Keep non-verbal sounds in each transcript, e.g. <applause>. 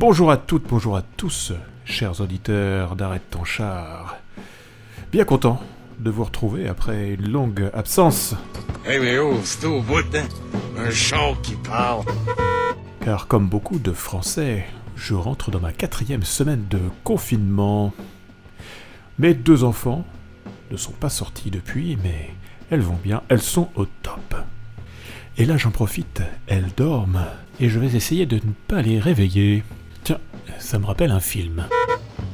Bonjour à toutes, bonjour à tous, chers auditeurs d'Arrête ton char. Bien content de vous retrouver après une longue absence. Hey, mais oh, c'est au bout, hein? Un char qui parle. Car comme beaucoup de Français, je rentre dans ma quatrième semaine de confinement. Mes deux enfants ne sont pas sortis depuis, mais elles vont bien, elles sont au top. Et là j'en profite, elles dorment, et je vais essayer de ne pas les réveiller. Ça me rappelle un film.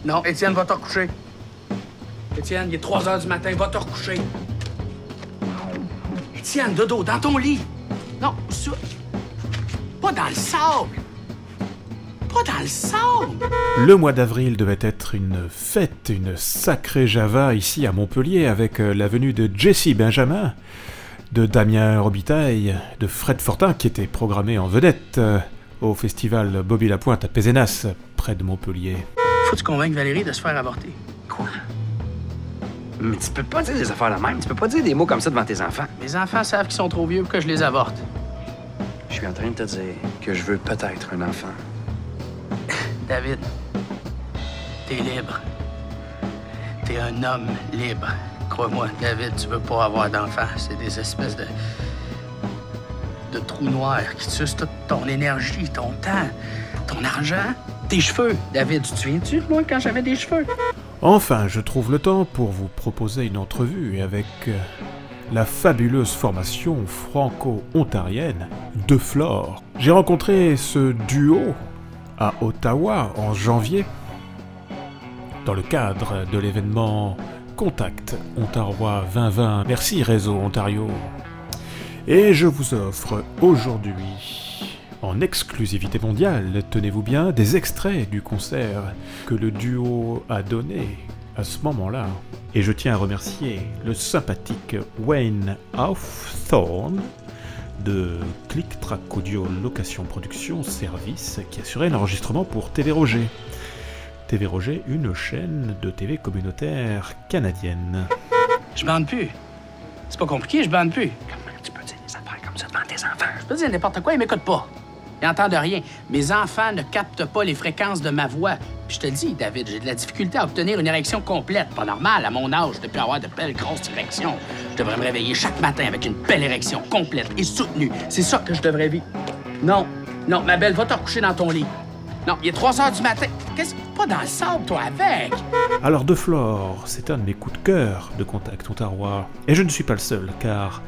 Non, Étienne, va te recoucher. Étienne, il est 3 heures du matin, va te recoucher. Étienne, dodo, dans ton lit. Non, sur... Pas dans le sable. Pas dans le sable. Le mois d'avril devait être une fête, une sacrée Java ici à Montpellier avec euh, la venue de Jesse Benjamin, de Damien Robitaille, de Fred Fortin qui était programmé en vedette euh, au festival Bobby Lapointe à Pézenas, près de Montpellier. Faut que tu convainques Valérie de se faire avorter. Quoi? Mais tu peux pas dire des affaires la même. Tu peux pas dire des mots comme ça devant tes enfants. Mes enfants savent qu'ils sont trop vieux pour que je les avorte. Je suis en train de te dire que je veux peut-être un enfant. <laughs> David, t'es libre. T'es un homme libre. Crois-moi, David, tu veux pas avoir d'enfants. C'est des espèces de. De trous noirs qui sucent toute ton énergie, ton temps, ton argent, tes cheveux. David, tu te souviens-tu de moi quand j'avais des cheveux? Enfin, je trouve le temps pour vous proposer une entrevue avec euh, la fabuleuse formation franco-ontarienne de Flore. J'ai rencontré ce duo à Ottawa en janvier dans le cadre de l'événement Contact Ontario 2020. Merci Réseau Ontario. Et je vous offre aujourd'hui, en exclusivité mondiale, tenez-vous bien, des extraits du concert que le duo a donné à ce moment-là. Et je tiens à remercier le sympathique Wayne Hawthorne de Click Track Audio Location Production Service qui assurait l'enregistrement pour TV Roger. TV Roger, une chaîne de TV communautaire canadienne. Je bande plus. C'est pas compliqué, je bande plus. Je peux dire n'importe quoi, ils m'écoutent pas. Ils n'entendent rien. Mes enfants ne captent pas les fréquences de ma voix. Puis je te le dis, David, j'ai de la difficulté à obtenir une érection complète. Pas normal, à mon âge, depuis avoir de belles grosses érections. Je devrais me réveiller chaque matin avec une belle érection complète et soutenue. C'est ça que je devrais vivre. Non, non, ma belle, va te recoucher dans ton lit. Non, il est 3 heures du matin. Qu'est-ce que... Pas dans le sable, toi, avec? Alors De Flore, c'est un de mes coups de cœur de Contact Ontario. Et je ne suis pas le seul, car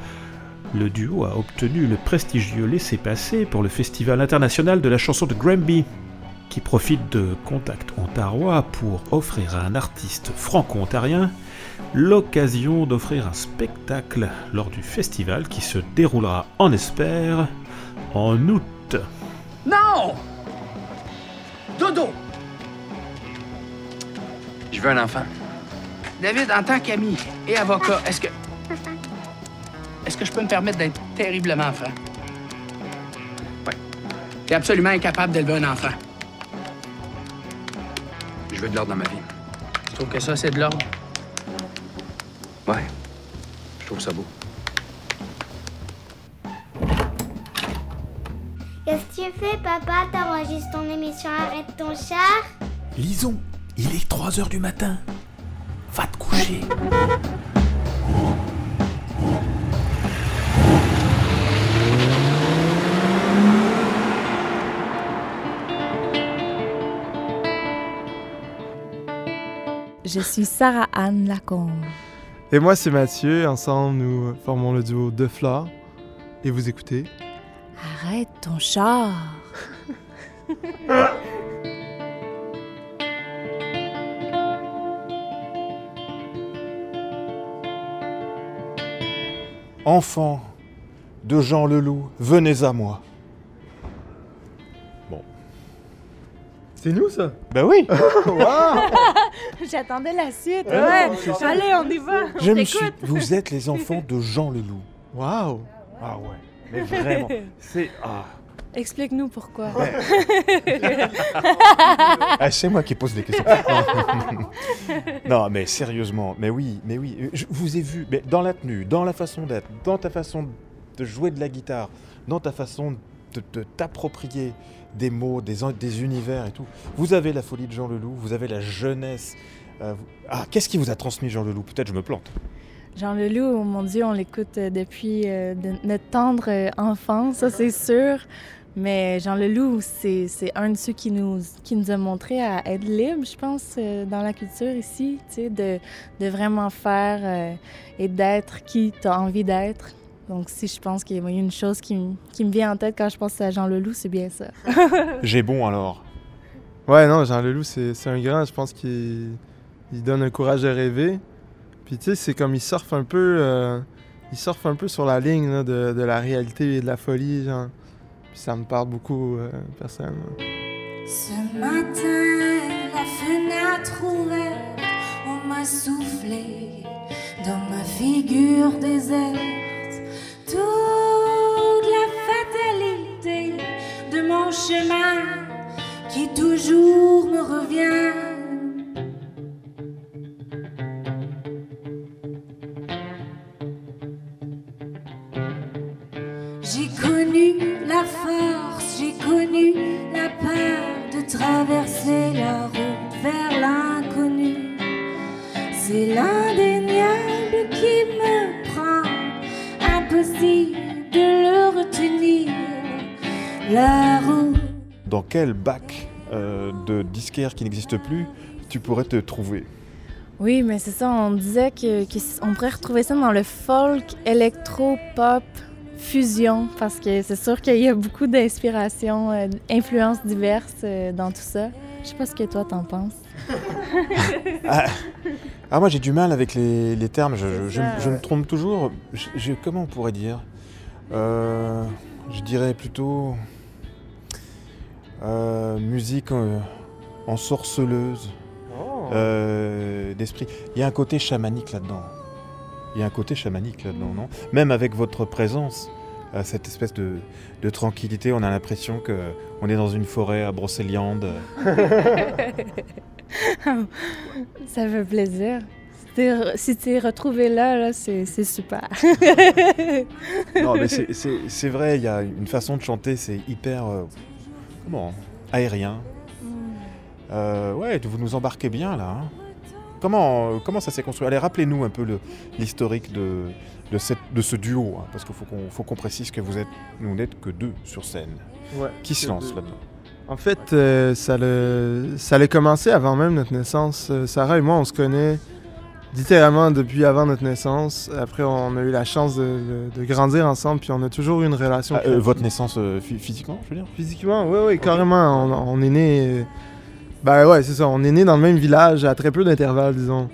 le duo a obtenu le prestigieux laissez-passer pour le Festival international de la chanson de Granby, qui profite de Contact Ontario pour offrir à un artiste franco-ontarien l'occasion d'offrir un spectacle lors du festival qui se déroulera, en espère, en août. Non! Dodo! Je veux un enfant. David, en tant qu'ami et avocat, est-ce que. Est-ce que je peux me permettre d'être terriblement franc? Ouais. T'es absolument incapable d'élever un enfant. Je veux de l'ordre dans ma vie. Tu trouves que ça, c'est de l'ordre? Ouais. Je trouve ça beau. Qu'est-ce que tu fais, papa? T'enregistres ton émission Arrête ton char? Lison, il est 3 heures du matin. Va te coucher. Je suis Sarah Anne Lacombe. Et moi, c'est Mathieu. Ensemble, nous formons le duo De Flore. Et vous écoutez Arrête ton char. Enfants de Jean Leloup, venez à moi. C'est nous, ça? Ben oui <laughs> <laughs> J'attendais la suite. Ah ouais. non, c'est ça. Allez, on y va. Je me t'écoute. suis... Vous êtes les enfants de Jean Leloup. Waouh Ah ouais, mais vraiment. C'est... Ah. Explique-nous pourquoi. <laughs> Ah, c'est moi qui pose des questions. non, mais sérieusement, mais oui, mais oui. Je vous ai vu, mais dans la tenue, dans la façon d'être, dans ta façon de jouer de la guitare, dans ta façon te- t'approprier des mots, des, univers et tout. Vous avez la folie de Jean Leloup, vous avez la jeunesse. euh, Ah, qu'est-ce qui vous a transmis Jean Leloup? Peut-être je me plante. Jean Leloup, oh mon Dieu, on l'écoute euh, depuis euh, de- notre tendre enfance, ça c'est sûr. Mais Jean Leloup, c'est un de ceux qui nous, qui nous a montré à être libre, je pense, dans la culture ici, de, de vraiment faire et d'être qui tu as envie d'être. Donc si je pense qu'il y a une chose qui, me vient en tête quand je pense à Jean Leloup, c'est bien ça. <laughs> J'ai bon alors. Ouais, non, Jean Leloup, c'est un grand. Je pense qu'il il donne un courage de rêver. Puis, tu sais, c'est comme il surfe un peu. euh, il surfe un peu sur la ligne là, de, de la réalité et de la folie, genre. Puis ça me parle beaucoup, euh, personnellement. Ce matin, la fenêtre ouverte, on m'a soufflé dans ma figure déserte toute la fatalité de mon chemin qui toujours me revient. J'ai connu la force, j'ai connu la peur de traverser la route vers l'inconnu. C'est l'indéniable La. Dans quel bac euh, de disquaire qui n'existe plus tu pourrais te trouver? Oui, mais c'est ça, on disait que, que pourrait retrouver ça dans le folk, électro, pop, fusion, parce que c'est sûr qu'il y a beaucoup d'inspirations, euh, d'influences diverses euh, dans tout ça. Je sais pas ce que toi t'en penses. <laughs> ah, ah, moi j'ai du mal avec les, les termes, je, je- C'est je- ça, je me trompe toujours. Je- je- comment on pourrait dire? Euh, Je dirais plutôt euh, musique euh, en sorceleuse euh, d'esprit. Il y a un côté chamanique là-dedans. Il y a un côté chamanique là-dedans, non? Même avec votre présence, euh, cette espèce de, de tranquillité, on a l'impression que on est dans une forêt à Brocéliande. <laughs> ça fait plaisir. Si t'es retrouvé là, là c'est c'est super. Non, mais c'est- c'est c'est vrai, il y a une façon de chanter, c'est hyper. Comment Aérien. Euh, ouais, vous nous embarquez bien là. hein. Comment, euh, comment ça s'est construit? Allez, rappelez-nous un peu l'historique de, de, cette, de ce duo, hein, parce qu'il faut qu'on précise que vous êtes, nous n'êtes que deux sur scène. Ouais. Qui se lance là-dedans? En fait, euh, ça le- ça allait commencer avant même notre naissance. Euh, Sarah et moi, on se connaît littéralement depuis avant notre naissance. Après, on a eu la chance de, de- de grandir ensemble, puis on a toujours eu une relation. Ah, euh. Votre naissance euh, phy- physiquement, je veux dire? Physiquement, oui, oui, carrément. On, on est né. euh, Ben ouais, c'est ça. On est né dans le même village à très peu d'intervalle, disons.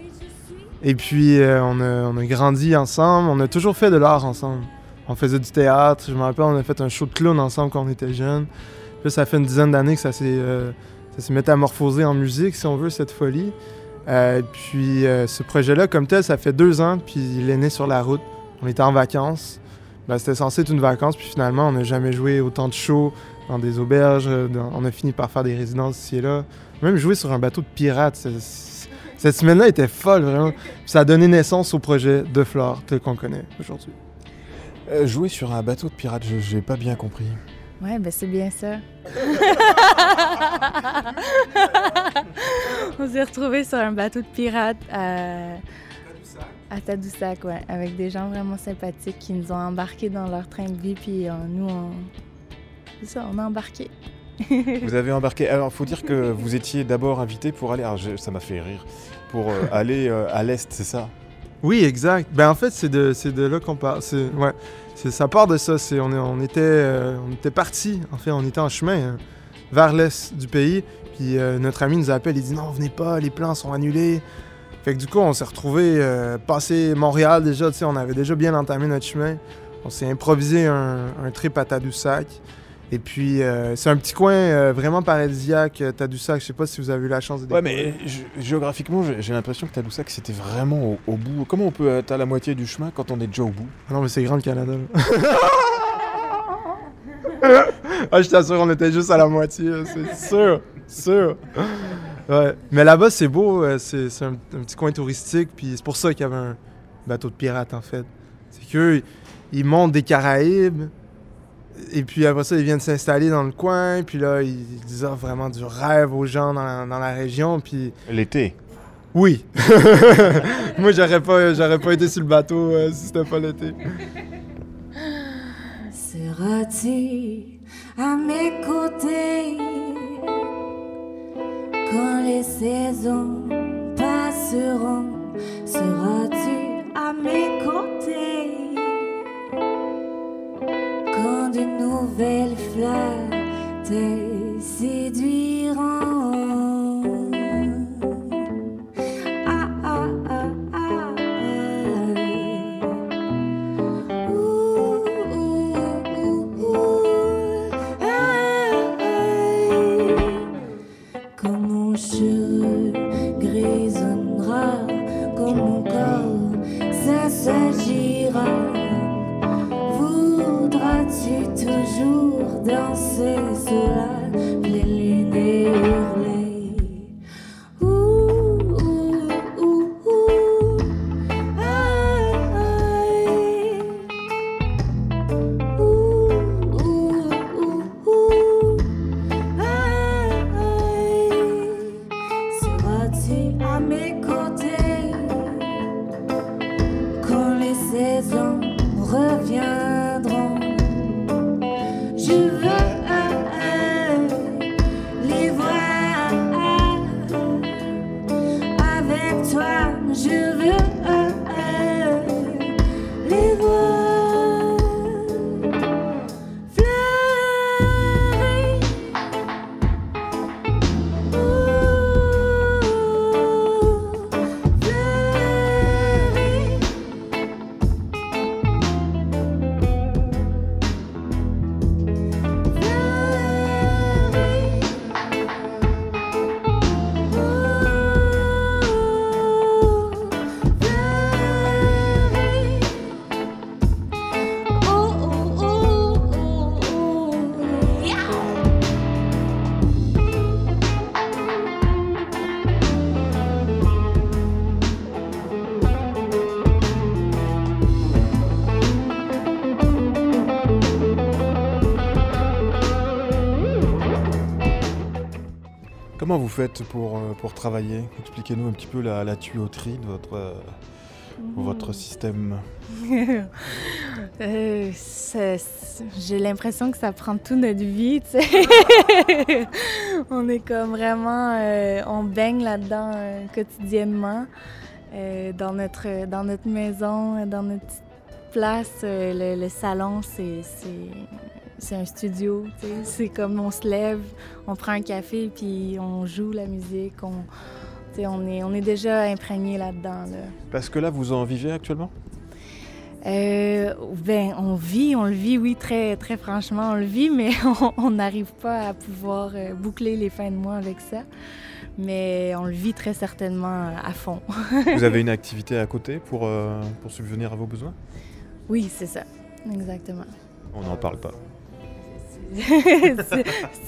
Et puis, euh, on, a, on a grandi ensemble. On a toujours fait de l'art ensemble. On faisait du théâtre. Je me rappelle, on a fait un show de clown ensemble quand on était jeunes. Puis ça fait une dizaine d'années que ça s'est ça s'est métamorphosé en musique, si on veut, cette folie. Euh, puis, euh, ce projet-là, comme tel, ça fait deux ans, puis il est né sur la route. On était en vacances. Ben, C'était censé être une vacance, puis finalement, on n'a jamais joué autant de shows dans des auberges. dans- on a fini par faire des résidences ici et là. Même jouer sur un bateau de pirates. Cette semaine-là était folle, vraiment. Puis ça a donné naissance au projet de Flore, tel qu'on connaît aujourd'hui. Euh, Jouer sur un bateau de pirate, je n'ai pas bien compris. Ouais, ben c'est bien ça. <laughs> <laughs> On s'est retrouvés sur un bateau de pirates à, à Tadoussac, ouais, avec des gens vraiment sympathiques qui nous ont embarqués dans leur train de vie, puis euh, nous, on... c'est ça, on a embarqué. <laughs> Vous avez embarqué. Alors, faut dire que vous étiez d'abord invité pour aller. Alors, je- ça m'a fait rire. Pour euh, aller euh, à l'est, c'est ça? Oui, exact. Ben en fait, c'est de, c'est de là qu'on part. C'est, ouais, c'est, ça part de ça. C'est, on, est- on était, euh, on était parti. En fait, on était en chemin hein, vers l'est du pays. Puis euh, notre ami nous appelle. Il dit non, venez pas, les plans sont annulés. Fait que du coup, on s'est retrouvé euh, passé Montréal déjà. Tu sais, on avait déjà bien entamé notre chemin. On s'est improvisé un, un trip à Tadoussac. Et puis, euh, c'est un petit coin euh, vraiment paradisiaque, Tadoussac. Je sais pas si vous avez eu la chance de Ouais, mais gé- géographiquement, j'ai l'impression que Tadoussac, c'était vraiment au, au bout. Comment on peut être à la moitié du chemin quand on est déjà au bout? Ah non, mais c'est grand le Canada. <laughs> ah, je t'assure, on était juste à la moitié, c'est sûr, sûr. Ouais. Mais là-bas, c'est beau, euh, c'est c'est un, un petit coin touristique, puis c'est pour ça qu'il y avait un bateau de pirates, en fait. C'est qu'eux, ils montent des Caraïbes, Et puis après ça, ils viennent s'installer dans le coin, puis là, ils, ils offrent vraiment du rêve aux gens dans la, dans la région, puis... L'été. Oui. <laughs> Moi, j'aurais pas, j'aurais pas été sur le bateau euh, si c'était pas l'été. À mes côtés? Quand les saisons passeront? Seras-tu chemical Comment vous faites pour, euh, pour travailler? Expliquez-nous un petit peu la, la tuyauterie de votre, euh, votre système. <laughs> Euh, J'ai l'impression que ça prend toute notre vie, <laughs> on est comme vraiment, euh, on baigne là-dedans euh, quotidiennement, dans notre dans notre maison, dans notre petite place. le, le salon, c'est c'est- un studio. C'est comme on se lève, on prend un café puis on joue la musique. On, on est on est déjà imprégné là-dedans. Là. Parce que là, vous en vivez actuellement? Euh, ben, on vit, on le vit, oui, très, très franchement, on le vit, mais <laughs> on- on n'arrive pas à pouvoir euh, boucler les fins de mois avec ça. Mais on le vit très certainement à fond. Vous avez une <laughs> activité à côté pour, euh, pour subvenir à vos besoins? Oui, c'est ça, exactement. On n'en parle pas. Si,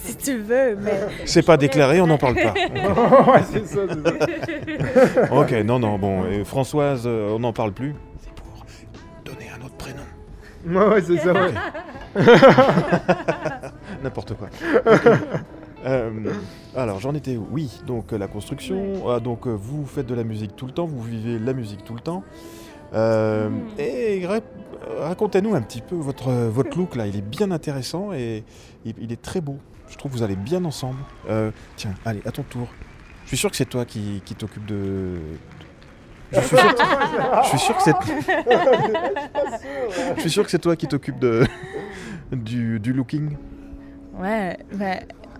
<laughs> si tu veux, mais... C'est pas déclaré, on n'en parle pas. <laughs> ouais, c'est ça, c'est ça. ok, non, non, bon. et Françoise, euh, on n'en parle plus. C'est pour donner un autre prénom. Ouais, ouais, c'est ça, ouais. <laughs> N'importe quoi. Euh, alors, j'en étais où? Oui, donc euh, la construction. Ah, donc, euh, vous faites de la musique tout le temps, vous vivez la musique tout le temps. Euh, Et racontez-nous un petit peu votre, votre look là. Il est bien intéressant et il, est très beau. Je trouve que vous allez bien ensemble. Euh, tiens, allez, à ton tour. Je suis sûr que c'est toi qui, t'occupe de. Je suis sûr que, c'est. Je suis sûr que c'est toi qui t'occupe de du, du looking. Ouais,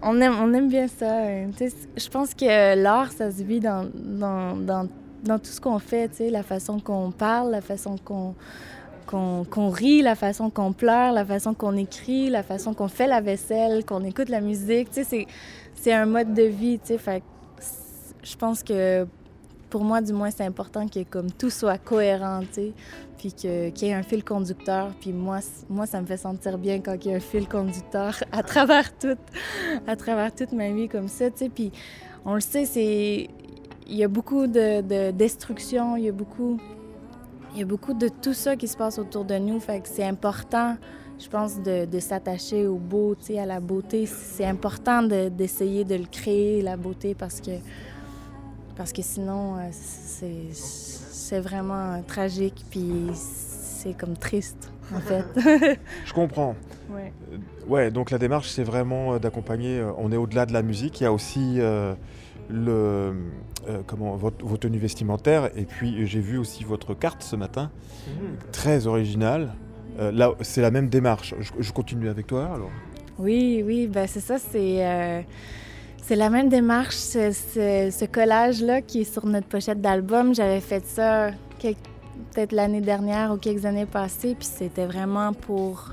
on aime, on aime bien ça. sais, Je pense que l'art, ça se vit dans, dans, dans, dans tout ce qu'on fait, la façon qu'on parle, la façon qu'on qu'on rit, la façon qu'on pleure, la façon qu'on écrit, la façon qu'on fait la vaisselle, qu'on écoute la musique. Tu sais, c'est- un mode de vie, tu sais. Fait je pense que pour moi, du moins, c'est important que comme tout soit cohérent, tu sais, puis qu'il y ait un fil conducteur. Puis moi, moi, ça me fait sentir bien quand il y a un fil conducteur <laughs> à travers toute, à travers toute ma vie comme ça, tu sais. Puis on le sait, c'est... Il y a beaucoup de, de destruction, il y a beaucoup... Il y a beaucoup de tout ça qui se passe autour de nous, fait que c'est important je pense, de, de s'attacher au beau, tu sais, à la beauté. C'est important de- d'essayer de, le créer, la beauté, parce que, parce que sinon, euh, c'est vraiment tragique, puis c'est comme triste, en fait. <laughs> Je comprends. ouais. Euh, Ouais, donc la démarche, c'est vraiment euh, d'accompagner. On est au-delà de la musique. Il y a aussi euh, le, euh, comment, votre- vos tenues vestimentaires. Et puis, j'ai vu aussi votre carte ce matin, très originale. Euh, là, c'est la même démarche. Je, je continue avec toi alors. Oui, oui, ben c'est ça, c'est euh, c'est la même démarche, ce, ce- ce collage-là qui est sur notre pochette d'album. J'avais fait ça peut-être l'année dernière ou quelques années passées, puis c'était vraiment pour,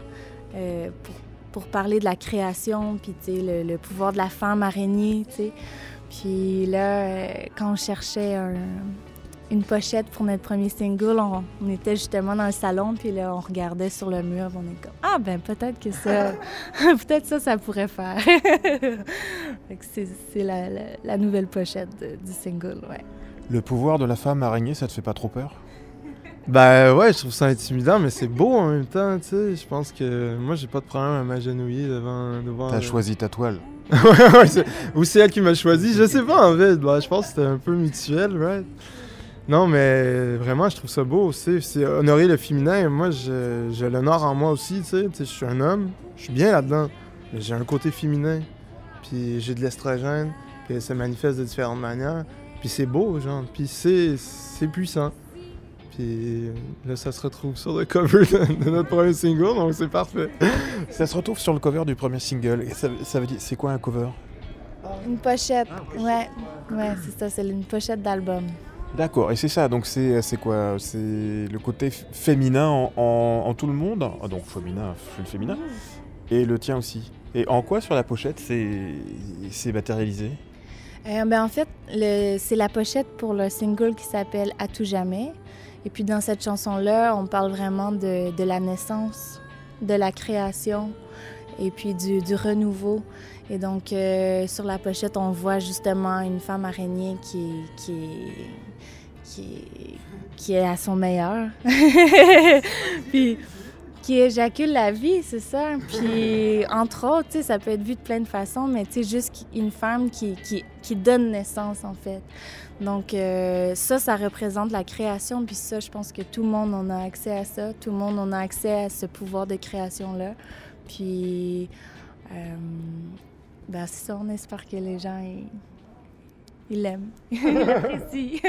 euh, pour, pour parler de la création, puis tu sais, le, le pouvoir de la femme araignée, tu sais. Puis là, euh, quand on cherchait un- une pochette pour notre premier single, on, on était justement dans le salon, puis là, on regardait sur le mur, on est comme « Ah, ben peut-être que ça... <laughs> peut-être ça, ça pourrait faire. <laughs> » Fait que c'est c'est la, la- la nouvelle pochette de- du single, ouais. Le pouvoir de la femme araignée, ça te fait pas trop peur? Ben ouais, je trouve ça intimidant, mais c'est beau en même temps, tu sais. Je pense que moi, j'ai pas de problème à m'agenouiller devant. devant T'as euh, choisi ta toile. <laughs> Ou c'est elle qui m'a choisi, je sais pas en fait. Ben, je pense que c'était un peu mutuel, right? Non, mais vraiment, je trouve ça beau aussi. C'est honorer le féminin. Moi, je l'honore en moi aussi, tu sais. Je suis un homme, je suis bien là-dedans. J'ai un côté féminin, puis j'ai de l'estrogène, puis ça manifeste de différentes manières. Puis c'est beau, genre. Puis c'est puissant. Puis là, ça se retrouve sur le cover de, de notre premier single, donc c'est parfait. Ça se retrouve sur le cover du premier single. Et ça, ça veut dire, c'est quoi un cover? Une pochette, ouais. Ouais, c'est ça, c'est une pochette d'album. D'accord, et c'est ça, donc c'est c'est quoi? C'est le côté féminin en, en- en tout le monde? Ah, Donc féminin, f- féminin, et le tien aussi. Et en quoi sur la pochette c'est c'est matérialisé? Euh, ben, en fait, le- c'est la pochette pour le single qui s'appelle À tout jamais. Et puis dans cette chanson-là, on parle vraiment de, la naissance, de la création et puis du, renouveau. Et donc euh, sur la pochette, on voit justement une femme araignée qui, qui est à son meilleur. <laughs> puis qui éjacule la vie, c'est ça. Puis, <laughs> entre autres, tu sais, ça peut être vu de plein de façons, mais tu sais, juste une femme qui, qui, qui donne naissance, en fait. Donc, euh, ça, ça représente la création. Puis ça, je pense que tout le monde en a accès à ça. Tout le monde en a accès à ce pouvoir de création-là. Puis, euh, ben, c'est ça, on espère que les gens, ils ils l'aiment. <laughs> Ils l'apprécient.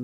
<laughs>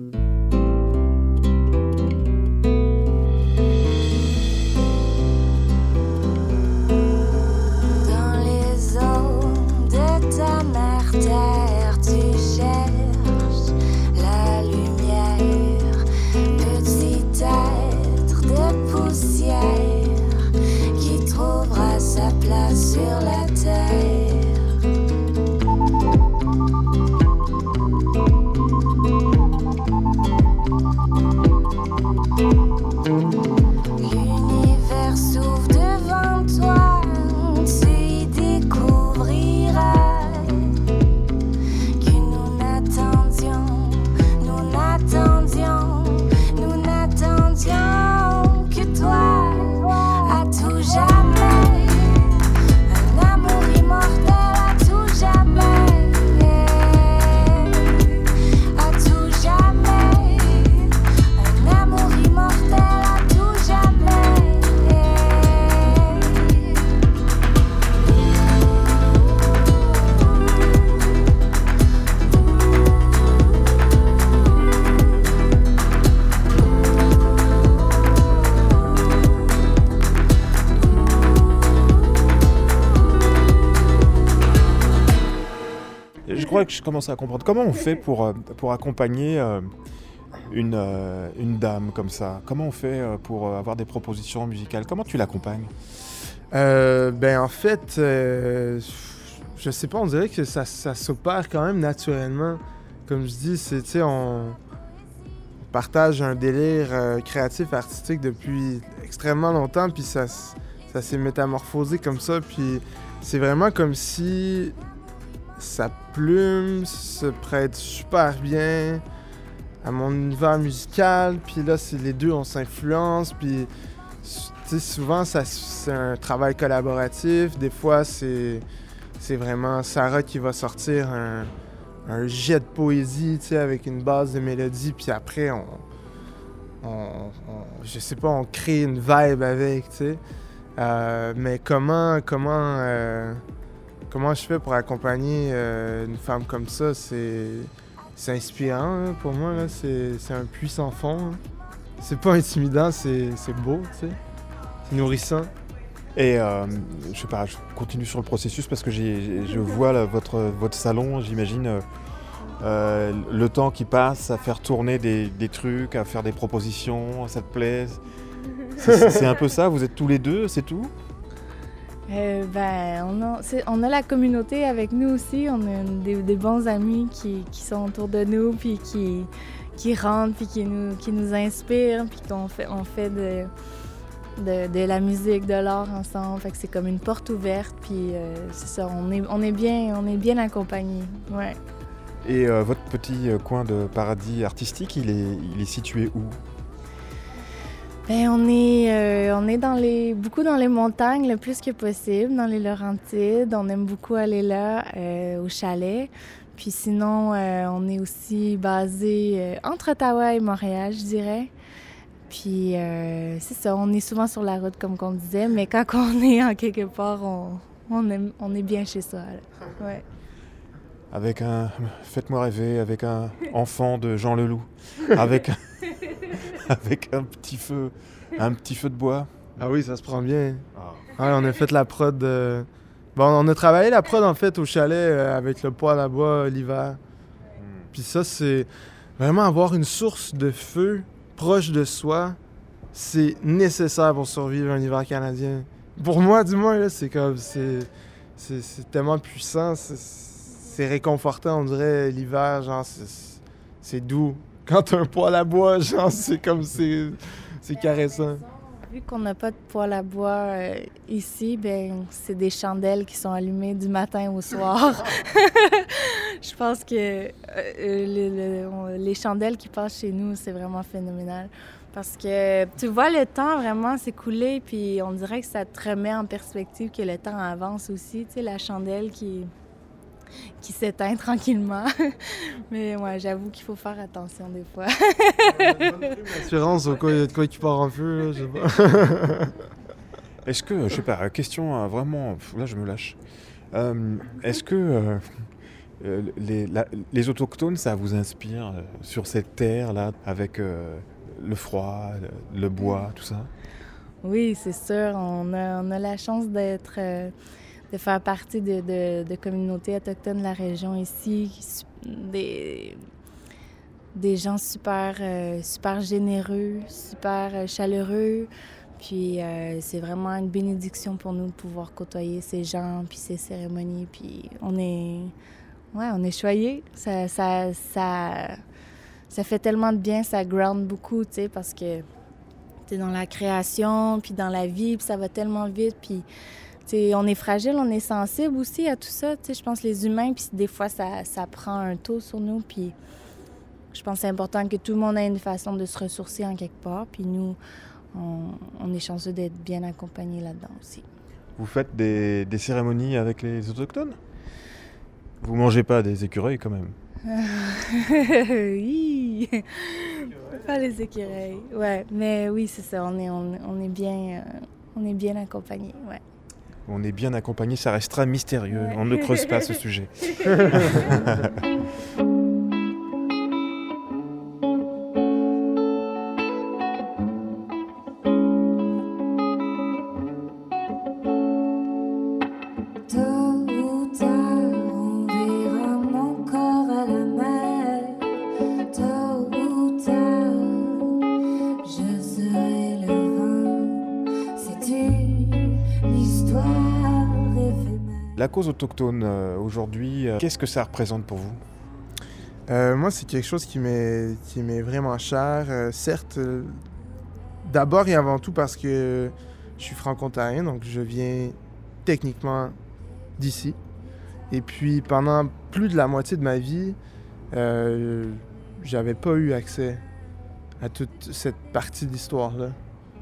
que je commence à comprendre. Comment on fait pour, euh, pour accompagner euh, une, euh, une dame comme ça? Comment on fait pour avoir des propositions musicales? Comment tu l'accompagnes? Ben en fait, je sais pas, on dirait que ça, ça s'opère quand même naturellement. Comme je dis, c'est, tu on partage un délire créatif, artistique depuis extrêmement longtemps, puis ça, ça s'est métamorphosé comme ça, puis c'est vraiment comme si sa plume se prête super bien à mon univers musical, puis là, c'est les deux, on s'influence, puis souvent, c'est un travail collaboratif. Des fois, c'est, vraiment Sarah qui va sortir un, jet de poésie, avec une base de mélodie, puis après, on, on, je sais pas, on crée une vibe avec, sais. Euh, mais comment, comment, euh, comment je fais pour accompagner euh, une femme comme ça, c'est, c'est inspirant hein, pour moi, là. C'est, c'est un puissant fond. hein. C'est pas intimidant, c'est, c'est beau, tu sais. C'est nourrissant. Et euh, je sais pas, je continue sur le processus parce que je vois là, votre, votre salon, j'imagine euh, le temps qui passe à faire tourner des, des trucs, à faire des propositions, ça te plaît <laughs> c'est un peu ça, vous êtes tous les deux, c'est tout? Euh, ben, on a, on a la communauté avec nous aussi. On a des, bons amis qui, qui sont autour de nous, puis qui, qui rentrent, puis qui nous, qui nous inspirent, puis qu'on fait, on fait de, de, la musique, de l'art ensemble. Fait que c'est comme une porte ouverte, puis euh, c'est ça, on est, on est bien, on est bien accompagnés. Ouais. Et euh, votre petit coin de paradis artistique, il est, il est situé où? Ben, on est, euh, on est dans les, beaucoup dans les montagnes le plus que possible, dans les Laurentides. On aime beaucoup aller là, euh, au chalet. Puis sinon, euh, on est aussi basé entre Ottawa et Montréal, je dirais. Puis c'est ça, on est souvent sur la route, comme on disait, mais quand <laughs> on est en quelque part, on, aime- on est bien chez soi. Ouais. Avec un. Faites-moi rêver, avec un enfant de Jean Leloup. Avec, <laughs> avec un petit feu. Un petit feu de bois. Ah oui, ça se prend bien. Ouais, on a fait la prod. euh, Bon, on a travaillé la prod en fait au chalet euh, avec le poêle à bois euh, l'hiver. Puis ça, c'est vraiment avoir une source de feu proche de soi. C'est nécessaire pour survivre un hiver canadien. Pour moi, du moins, là, c'est comme. C'est c'est- c'est tellement puissant. c'est- C'est réconfortant, on dirait, l'hiver. Genre, c'est- doux. Quand t'as un poêle à bois, <laughs> genre, c'est comme. C'est caressant. Vu qu'on n'a pas de poêle à bois euh, ici, ben c'est des chandelles qui sont allumées du matin au soir. <laughs> Je pense que euh, euh, les chandelles qui passent chez nous, c'est vraiment phénoménal. Parce que tu vois le temps vraiment s'écouler, puis on dirait que ça te remet en perspective que le temps avance aussi. Tu sais, la chandelle qui, qui s'éteint tranquillement. <laughs> Mais ouais, j'avoue qu'il faut faire attention des fois. <laughs> Assurance au cas il y a de quoi qui part en feu, là, je sais pas. <laughs> Est-ce que, je sais pas, question euh, vraiment. Là, je me lâche. Euh, Est-ce que euh, euh, les, la- les autochtones, ça vous inspire euh, sur cette terre-là, avec euh, le froid, le, le bois, tout ça? Oui, c'est sûr. On a, on a la chance d'être, euh, de faire partie de, de, de communautés autochtones de la région ici, des, des gens super, euh, super généreux, super euh, chaleureux. Puis euh, c'est vraiment une bénédiction pour nous de pouvoir côtoyer ces gens, puis ces cérémonies. Puis on est, ouais, on est choyés. Ça, ça, ça, ça fait tellement de bien, ça ground beaucoup, tu sais, parce que t'es dans la création, puis dans la vie, puis ça va tellement vite, puis tu sais, on est fragile, on est sensible aussi à tout ça, je pense les humains, puis des fois ça, ça prend un taux sur nous, puis je pense que c'est important que tout le monde ait une façon de se ressourcer en quelque part, puis nous, on, on est chanceux d'être bien accompagnés là-dedans aussi. Vous faites des, des cérémonies avec les autochtones? Vous mangez pas des écureuils quand même? <laughs> Oui! Pas les écureuils. Ouais, mais oui, c'est ça. On est, on, on est bien, euh, on est bien accompagnés. Ouais. On est bien accompagné, ça restera mystérieux. On ne creuse pas ce <laughs> sujet. <laughs> cause autochtone euh, aujourd'hui, euh, qu'est-ce que ça représente pour vous? Euh, moi, c'est quelque chose qui m'est qui m'est vraiment cher. Certes, d'abord et avant tout parce que je suis franco-ontarien, donc je viens techniquement d'ici. Et puis, pendant plus de la moitié de ma vie, j'avais pas eu accès à toute cette partie de l'histoire-là.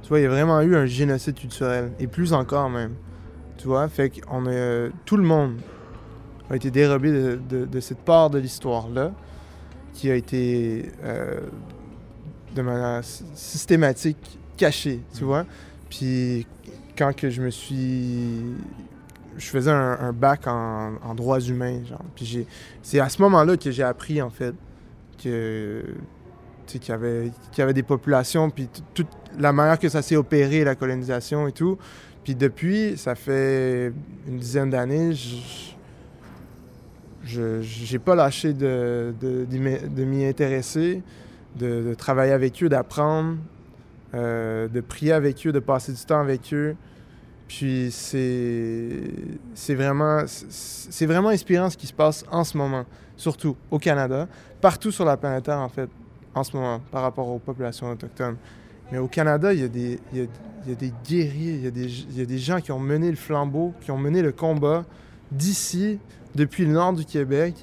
Tu vois, il y a vraiment eu un génocide culturel, et plus encore même. Tu vois, fait qu'on a... Tout le monde a été dérobé de, de- de cette part de l'histoire-là, qui a été euh, de manière sy- systématique cachée, tu vois. Puis quand que je me suis... Je faisais un, un bac en, en droits humains, genre. Puis j'ai... C'est à ce moment-là que j'ai appris, en fait, que... Qu'il y avait, qu'il y avait des populations, puis toute la manière que ça s'est opéré, la colonisation et tout. Puis depuis, ça fait une dizaine d'années, je- j'ai pas lâché de, m'y intéresser, de, travailler avec eux, d'apprendre, euh, de prier avec eux, de passer du temps avec eux. Puis c'est vraiment c'est vraiment inspirant ce qui se passe en ce moment, surtout au Canada, partout sur la planète Terre en fait, en ce moment par rapport aux populations autochtones. Mais au Canada, il y a des il il y a des guerriers, il y a des gens qui ont mené le flambeau, qui ont mené le combat d'ici depuis le nord du Québec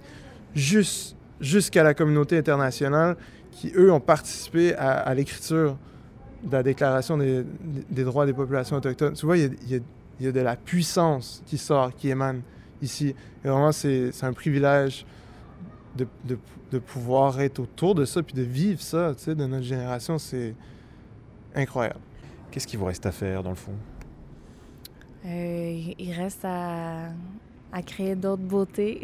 jus- jusqu'à la communauté internationale qui eux ont participé à, l'écriture de la Déclaration des, droits des populations autochtones. Tu vois, il y a, de la puissance qui sort, qui émane ici. Et vraiment, c'est un privilège de, de- de pouvoir être autour de ça, puis de vivre ça, tu sais, de notre génération. C'est incroyable. Qu'est-ce qu'il vous reste à faire, dans le fond? Euh, il reste à, à créer d'autres beautés,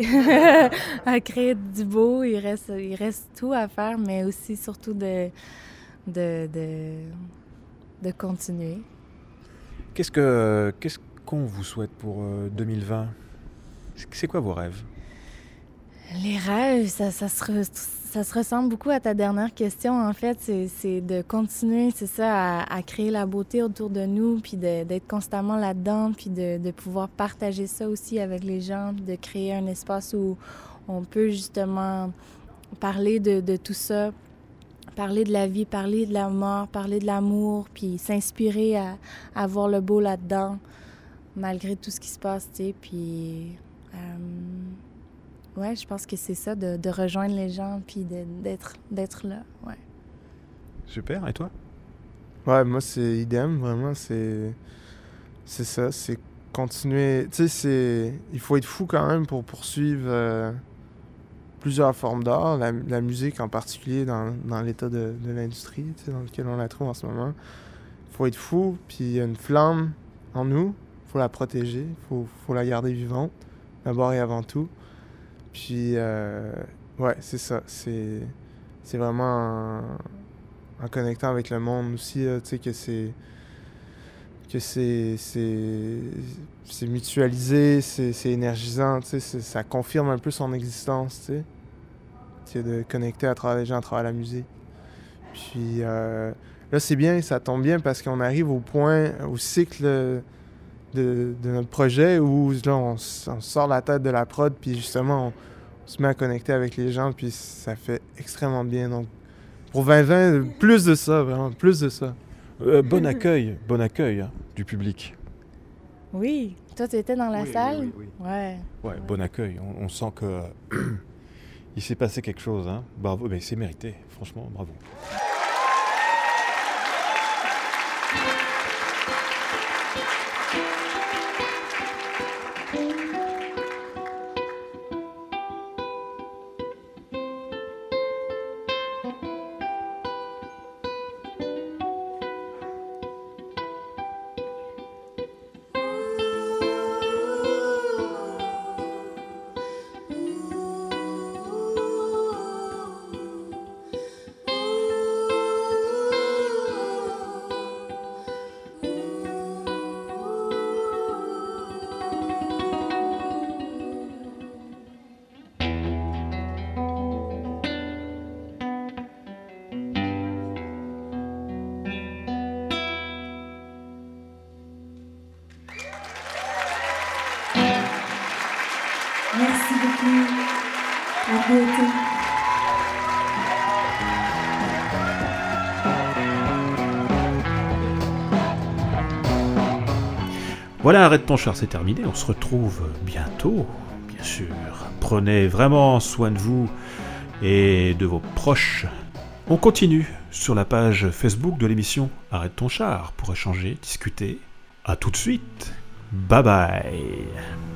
<laughs> à créer du beau. Il reste, il reste tout à faire, mais aussi surtout de, de, de, de continuer. Qu'est-ce que qu'est-ce qu'on vous souhaite pour euh, 2020 C'est- C'est quoi vos rêves? Les rêves, ça, ça, se ça se ressemble beaucoup à ta dernière question, en fait. C'est- de continuer, c'est ça, à, créer la beauté autour de nous, puis d'être constamment là-dedans, puis de, pouvoir partager ça aussi avec les gens, de créer un espace où on peut justement parler de, tout ça, parler de la vie, parler de la mort, parler de l'amour, puis s'inspirer à, à voir le beau là-dedans, malgré tout ce qui se passe, tu sais, puis... euh, Ouais, je pense que c'est ça, de, de rejoindre les gens puis de- d'être d'être là. Ouais. Super, et toi? Ouais, moi, c'est idem, vraiment. C'est c'est ça, c'est continuer. Tu sais, c'est. Il faut être fou quand même pour poursuivre euh, plusieurs formes d'art, la, la musique en particulier dans, dans l'état de, de l'industrie tu sais, dans lequel on la trouve en ce moment. Il faut être fou, puis il y a une flamme en nous, il faut la protéger, il faut, faut la garder vivante, d'abord et avant tout. Puis, euh, ouais, c'est ça. C'est c'est vraiment en, connectant avec le monde aussi, tu sais, que c'est que c'est c'est mutualisé, c'est énergisant, tu sais, ça confirme un peu son existence, tu sais. De connecter à travers les gens, à travers la musique. Puis euh, là, c'est bien, ça tombe bien parce qu'on arrive au point, au cycle de, de notre projet où là, on, sort la tête de la prod, puis justement, on, se met à connecter avec les gens, puis ça fait extrêmement bien. Donc, pour 2020, plus de ça, vraiment, plus de ça. Euh, Bon accueil, bon accueil hein, du public. Oui, toi, tu étais dans la Oui, oui, salle? oui, oui. Ouais. Ouais, bon accueil. On, on sent que <clears throat> il s'est passé quelque chose. Hein. Bravo, mais c'est mérité. Franchement, bravo. Voilà, arrête ton char, c'est terminé. On se retrouve bientôt, bien sûr. Prenez vraiment soin de vous et de vos proches. On continue sur la page Facebook de l'émission Arrête ton char pour échanger, discuter. A tout de suite. Bye bye.